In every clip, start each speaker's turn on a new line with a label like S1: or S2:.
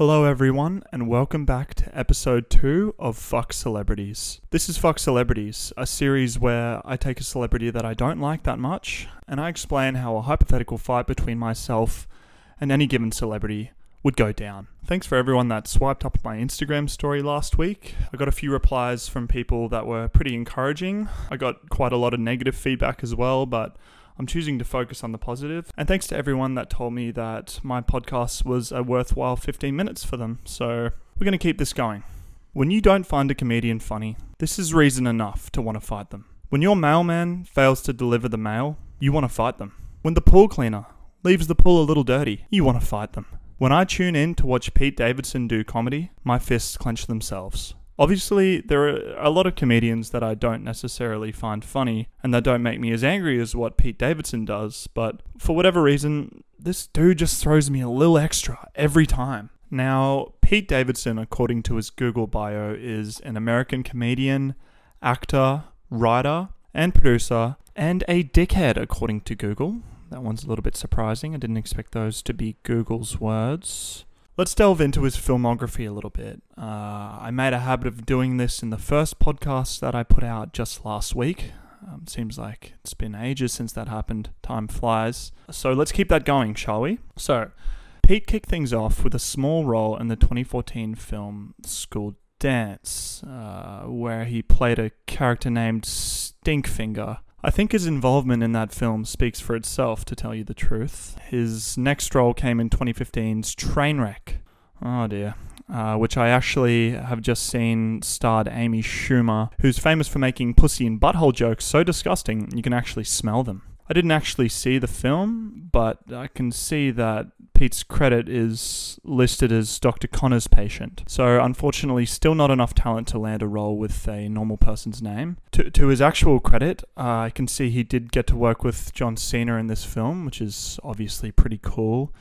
S1: Hello, everyone, and welcome back to episode two of Fuck Celebrities. This is Fuck Celebrities, a series where I take a celebrity that I don't like that much and I explain how a hypothetical fight between myself and any given celebrity would go down. Thanks for everyone that swiped up my Instagram story last week. I got a few replies from people that were pretty encouraging. I got quite a lot of negative feedback as well, but I'm choosing to focus on the positive. And thanks to everyone that told me that my podcast was a worthwhile 15 minutes for them. So we're going to keep this going. When you don't find a comedian funny, this is reason enough to want to fight them. When your mailman fails to deliver the mail, you want to fight them. When the pool cleaner leaves the pool a little dirty, you want to fight them. When I tune in to watch Pete Davidson do comedy, my fists clench themselves. Obviously, there are a lot of comedians that I don't necessarily find funny and that don't make me as angry as what Pete Davidson does, but for whatever reason, this dude just throws me a little extra every time. Now, Pete Davidson, according to his Google bio, is an American comedian, actor, writer, and producer, and a dickhead, according to Google. That one's a little bit surprising. I didn't expect those to be Google's words. Let's delve into his filmography a little bit. Uh, I made a habit of doing this in the first podcast that I put out just last week. Um, seems like it's been ages since that happened. Time flies. So let's keep that going, shall we? So, Pete kicked things off with a small role in the 2014 film School Dance, uh, where he played a character named Stinkfinger. I think his involvement in that film speaks for itself, to tell you the truth. His next role came in 2015's Trainwreck. Oh dear. Uh, which I actually have just seen starred Amy Schumer, who's famous for making pussy and butthole jokes so disgusting you can actually smell them. I didn't actually see the film, but I can see that Pete's credit is listed as Dr. Connor's patient. So, unfortunately, still not enough talent to land a role with a normal person's name. To, to his actual credit, uh, I can see he did get to work with John Cena in this film, which is obviously pretty cool,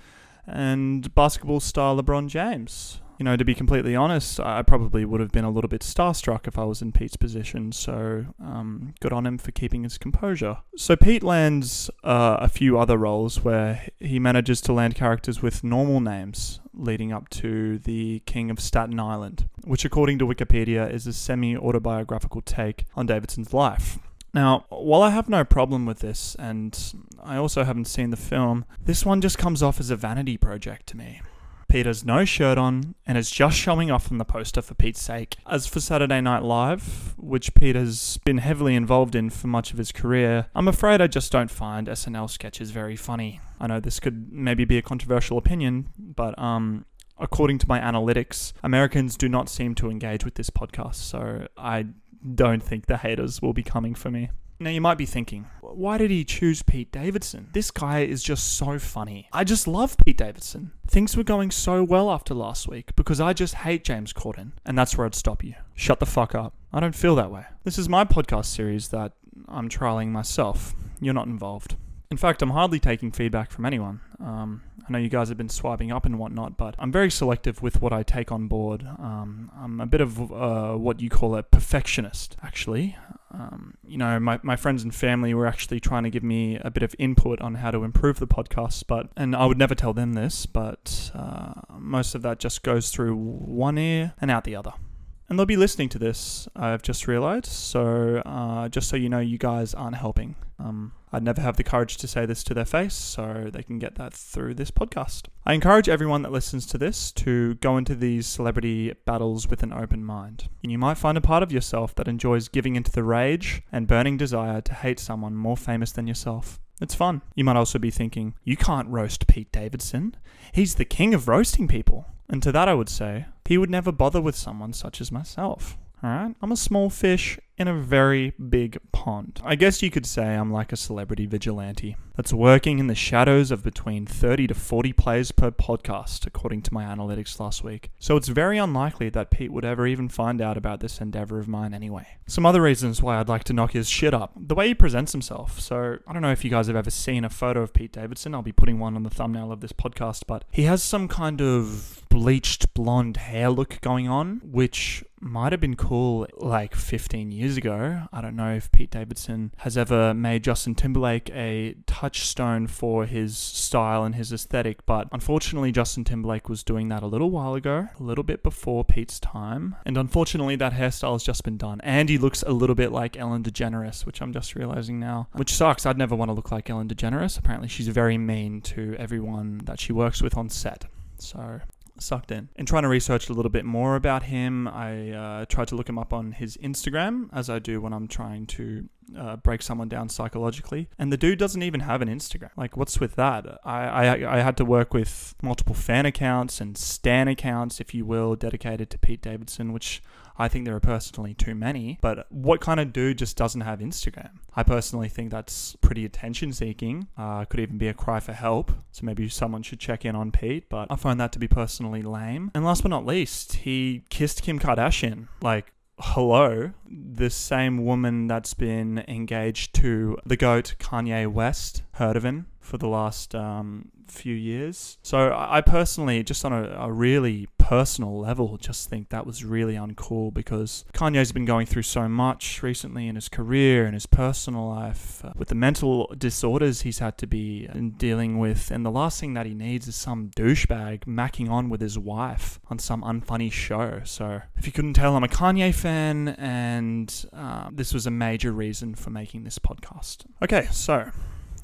S1: and basketball star LeBron James you know, to be completely honest, I probably would have been a little bit starstruck if I was in Pete's position. So, um, good on him for keeping his composure. So, Pete lands uh, a few other roles where he manages to land characters with normal names leading up to the King of Staten Island, which, according to Wikipedia, is a semi autobiographical take on Davidson's life. Now, while I have no problem with this, and I also haven't seen the film, this one just comes off as a vanity project to me. Peter's no shirt on and is just showing off on the poster for Pete's sake. As for Saturday Night Live, which Peter's been heavily involved in for much of his career, I'm afraid I just don't find SNL sketches very funny. I know this could maybe be a controversial opinion, but um, according to my analytics, Americans do not seem to engage with this podcast, so I don't think the haters will be coming for me. Now, you might be thinking, why did he choose Pete Davidson? This guy is just so funny. I just love Pete Davidson. Things were going so well after last week because I just hate James Corden. And that's where I'd stop you. Shut the fuck up. I don't feel that way. This is my podcast series that I'm trialing myself. You're not involved. In fact, I'm hardly taking feedback from anyone. Um, I know you guys have been swiping up and whatnot, but I'm very selective with what I take on board. Um, I'm a bit of uh, what you call a perfectionist, actually. Um, you know, my, my friends and family were actually trying to give me a bit of input on how to improve the podcast, but and I would never tell them this, but uh, most of that just goes through one ear and out the other and they'll be listening to this. I've just realized. So, uh, just so you know, you guys aren't helping. Um, I'd never have the courage to say this to their face, so they can get that through this podcast. I encourage everyone that listens to this to go into these celebrity battles with an open mind. And you might find a part of yourself that enjoys giving into the rage and burning desire to hate someone more famous than yourself. It's fun. You might also be thinking, you can't roast Pete Davidson. He's the king of roasting people. And to that I would say, he would never bother with someone such as myself. Alright? I'm a small fish in a very big pond. I guess you could say I'm like a celebrity vigilante that's working in the shadows of between 30 to 40 plays per podcast, according to my analytics last week. So it's very unlikely that Pete would ever even find out about this endeavor of mine anyway. Some other reasons why I'd like to knock his shit up the way he presents himself. So I don't know if you guys have ever seen a photo of Pete Davidson. I'll be putting one on the thumbnail of this podcast, but he has some kind of bleached blonde hair look going on, which might have been cool like 15 years years ago. I don't know if Pete Davidson has ever made Justin Timberlake a touchstone for his style and his aesthetic, but unfortunately, Justin Timberlake was doing that a little while ago, a little bit before Pete's time. And unfortunately, that hairstyle has just been done. And he looks a little bit like Ellen DeGeneres, which I'm just realizing now, which sucks. I'd never want to look like Ellen DeGeneres. Apparently, she's very mean to everyone that she works with on set. So sucked in. In trying to research a little bit more about him, I uh, tried to look him up on his Instagram, as I do when I'm trying to uh, break someone down psychologically. And the dude doesn't even have an Instagram. Like, what's with that? I, I, I had to work with multiple fan accounts and stan accounts, if you will, dedicated to Pete Davidson, which I think there are personally too many. But what kind of dude just doesn't have Instagram? I personally think that's pretty attention seeking. Uh, could even be a cry for help. So maybe someone should check in on Pete. But I find that to be personally lame. And last but not least, he kissed Kim Kardashian. Like, hello, the same woman that's been engaged to the goat Kanye West. Heard of him for the last um, few years. So I personally, just on a, a, really personal level, just think that was really uncool because Kanye's been going through so much recently in his career and his personal life uh, with the mental disorders he's had to be dealing with. And the last thing that he needs is some douchebag macking on with his wife on some unfunny show. So if you couldn't tell, I'm a Kanye fan, and uh, this was a major reason for making this podcast. Okay, so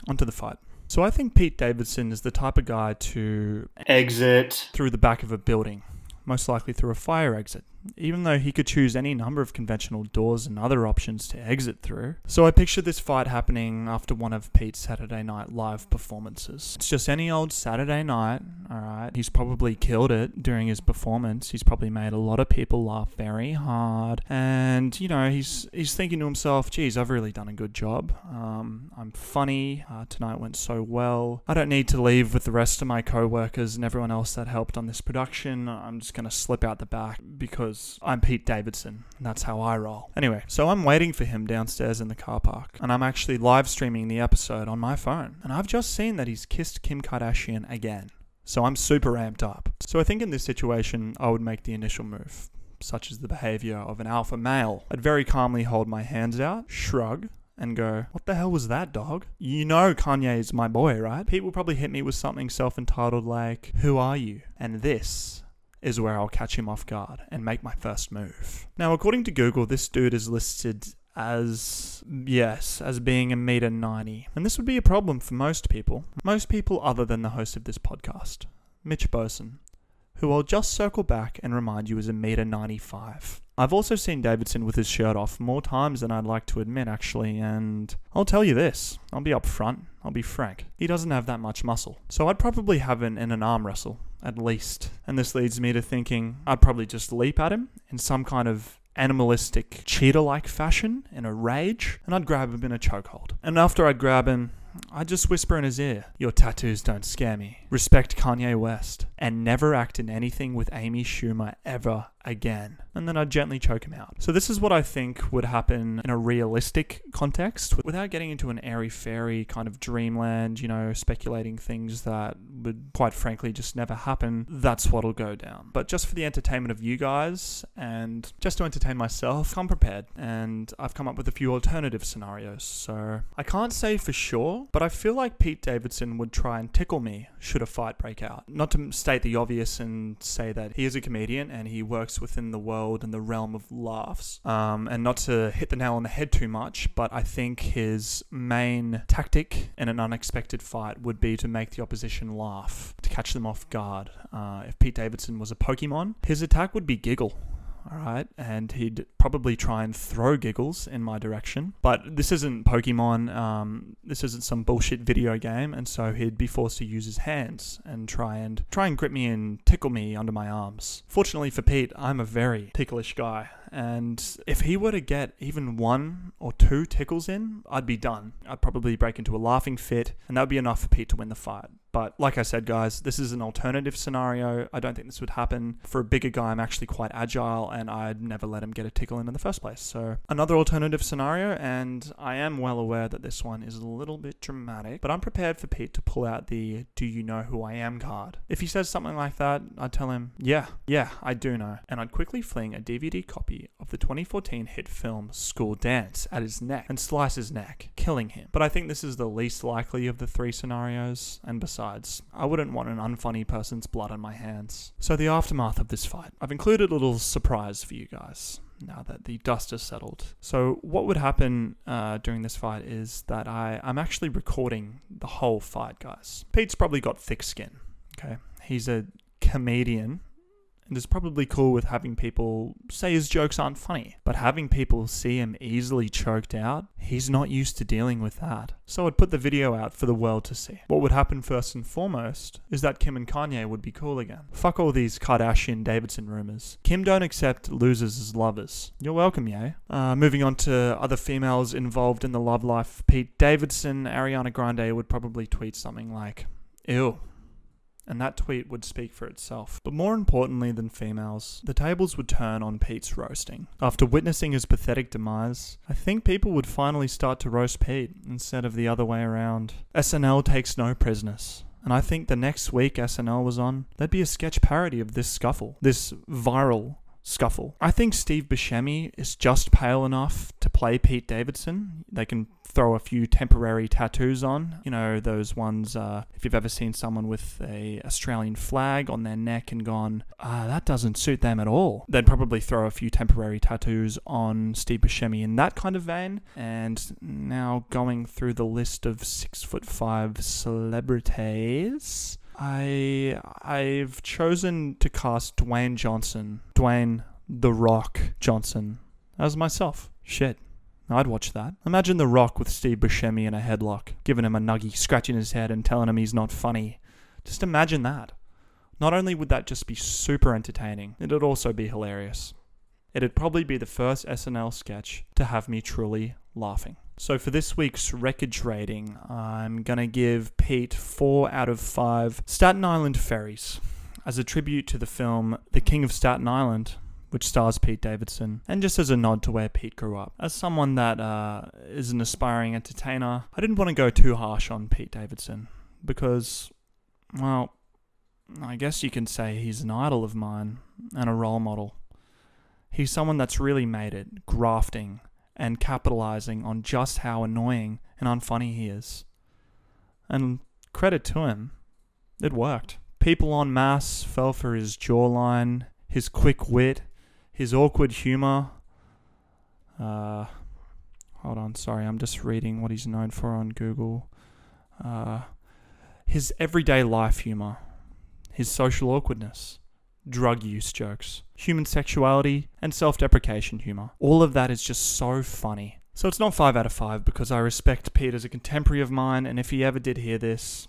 S1: onto the fight. So I think Pete Davidson is the type of guy to
S2: exit
S1: through the back of a building, most likely through a fire exit even though he could choose any number of conventional doors and other options to exit through. So I picture this fight happening after one of Pete's Saturday Night Live performances. It's just any old Saturday night, alright? He's probably killed it during his performance. He's probably made a lot of people laugh very hard. And, you know, he's he's thinking to himself, geez, I've really done a good job. Um, I'm funny. Uh, tonight went so well. I don't need to leave with the rest of my co workers and everyone else that helped on this production. I'm just going to slip out the back because because I'm Pete Davidson. And that's how I roll. Anyway, so I'm waiting for him downstairs in the car park, and I'm actually live streaming the episode on my phone. And I've just seen that he's kissed Kim Kardashian again. So I'm super amped up. So I think in this situation, I would make the initial move, such as the behavior of an alpha male. I'd very calmly hold my hands out, shrug, and go, What the hell was that, dog? You know Kanye is my boy, right? Pete will probably hit me with something self entitled like, Who are you? And this is where I'll catch him off guard and make my first move. Now, according to Google, this dude is listed as yes, as being a meter 90. And this would be a problem for most people. Most people other than the host of this podcast, Mitch Boson, who I'll just circle back and remind you is a meter 95. I've also seen Davidson with his shirt off more times than I'd like to admit, actually, and I'll tell you this I'll be upfront, I'll be frank. He doesn't have that much muscle. So I'd probably have him in an arm wrestle, at least. And this leads me to thinking I'd probably just leap at him in some kind of animalistic cheetah like fashion in a rage, and I'd grab him in a chokehold. And after I'd grab him, I'd just whisper in his ear, Your tattoos don't scare me. Respect Kanye West. And never act in anything with Amy Schumer ever again. And then I'd gently choke him out. So, this is what I think would happen in a realistic context without getting into an airy fairy kind of dreamland, you know, speculating things that would quite frankly just never happen. That's what'll go down. But just for the entertainment of you guys and just to entertain myself, I'm prepared. And I've come up with a few alternative scenarios. So, I can't say for sure, but I feel like Pete Davidson would try and tickle me should a fight break out. Not to state the obvious and say that he is a comedian and he works within the world and the realm of laughs. Um, and not to hit the nail on the head too much, but I think his main tactic in an unexpected fight would be to make the opposition laugh, to catch them off guard. Uh, if Pete Davidson was a Pokemon, his attack would be Giggle all right, and he'd probably try and throw giggles in my direction. But this isn't Pokemon, um, this isn't some bullshit video game, and so he'd be forced to use his hands and try and try and grip me and tickle me under my arms. Fortunately for Pete, I'm a very ticklish guy, and if he were to get even one or two tickles in, I'd be done. I'd probably break into a laughing fit, and that would be enough for Pete to win the fight. But like I said, guys, this is an alternative scenario. I don't think this would happen. For a bigger guy, I'm actually quite agile and I'd never let him get a tickle in in the first place. So, another alternative scenario, and I am well aware that this one is a little bit dramatic, but I'm prepared for Pete to pull out the Do you know who I am card. If he says something like that, I'd tell him, Yeah, yeah, I do know. And I'd quickly fling a DVD copy of the 2014 hit film School Dance at his neck and slice his neck, killing him. But I think this is the least likely of the three scenarios, and besides, I wouldn't want an unfunny person's blood on my hands. So, the aftermath of this fight. I've included a little surprise for you guys now that the dust has settled. So, what would happen uh, during this fight is that I, I'm actually recording the whole fight, guys. Pete's probably got thick skin, okay? He's a comedian and is probably cool with having people say his jokes aren't funny. But having people see him easily choked out, he's not used to dealing with that. So I'd put the video out for the world to see. What would happen first and foremost is that Kim and Kanye would be cool again. Fuck all these Kardashian Davidson rumors. Kim don't accept losers as lovers. You're welcome, yay. Uh, moving on to other females involved in the love life. Pete Davidson, Ariana Grande would probably tweet something like, Ew, and that tweet would speak for itself. But more importantly than females, the tables would turn on Pete's roasting. After witnessing his pathetic demise, I think people would finally start to roast Pete instead of the other way around. SNL takes no prisoners. And I think the next week SNL was on, there'd be a sketch parody of this scuffle, this viral scuffle. I think Steve Buscemi is just pale enough to play Pete Davidson. They can throw a few temporary tattoos on. You know, those ones, uh, if you've ever seen someone with a Australian flag on their neck and gone, ah, that doesn't suit them at all, they'd probably throw a few temporary tattoos on Steve Buscemi in that kind of vein. And now going through the list of six foot five celebrities. I I've chosen to cast Dwayne Johnson, Dwayne the Rock Johnson, as myself. Shit. I'd watch that. Imagine The Rock with Steve Buscemi in a headlock, giving him a nuggie, scratching his head, and telling him he's not funny. Just imagine that. Not only would that just be super entertaining, it'd also be hilarious. It'd probably be the first SNL sketch to have me truly laughing. So for this week's wreckage rating, I'm gonna give Pete 4 out of 5 Staten Island ferries as a tribute to the film The King of Staten Island, which stars Pete Davidson, and just as a nod to where Pete grew up. As someone that uh, is an aspiring entertainer, I didn't want to go too harsh on Pete Davidson because, well, I guess you can say he's an idol of mine and a role model. He's someone that's really made it, grafting and capitalizing on just how annoying and unfunny he is. And credit to him, it worked. People en masse fell for his jawline, his quick wit, his awkward humor. Uh, hold on, sorry, I'm just reading what he's known for on Google. Uh, his everyday life humor, his social awkwardness, drug use jokes, human sexuality, and self deprecation humor. All of that is just so funny. So it's not 5 out of 5 because I respect Pete as a contemporary of mine, and if he ever did hear this,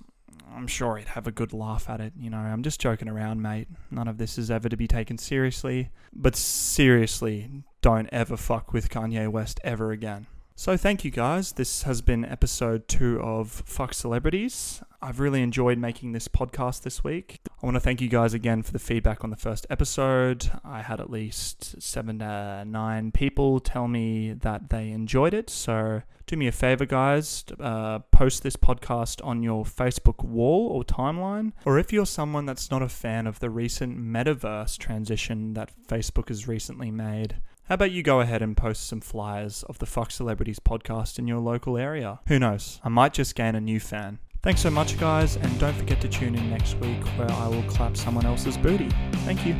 S1: I'm sure he'd have a good laugh at it. You know, I'm just joking around, mate. None of this is ever to be taken seriously. But seriously, don't ever fuck with Kanye West ever again. So thank you guys. This has been episode two of Fuck Celebrities. I've really enjoyed making this podcast this week. I want to thank you guys again for the feedback on the first episode. I had at least seven to nine people tell me that they enjoyed it. So do me a favor, guys. Uh, post this podcast on your Facebook wall or timeline. Or if you're someone that's not a fan of the recent metaverse transition that Facebook has recently made, how about you go ahead and post some flyers of the Fuck Celebrities podcast in your local area? Who knows? I might just gain a new fan. Thanks so much, guys, and don't forget to tune in next week where I will clap someone else's booty. Thank you.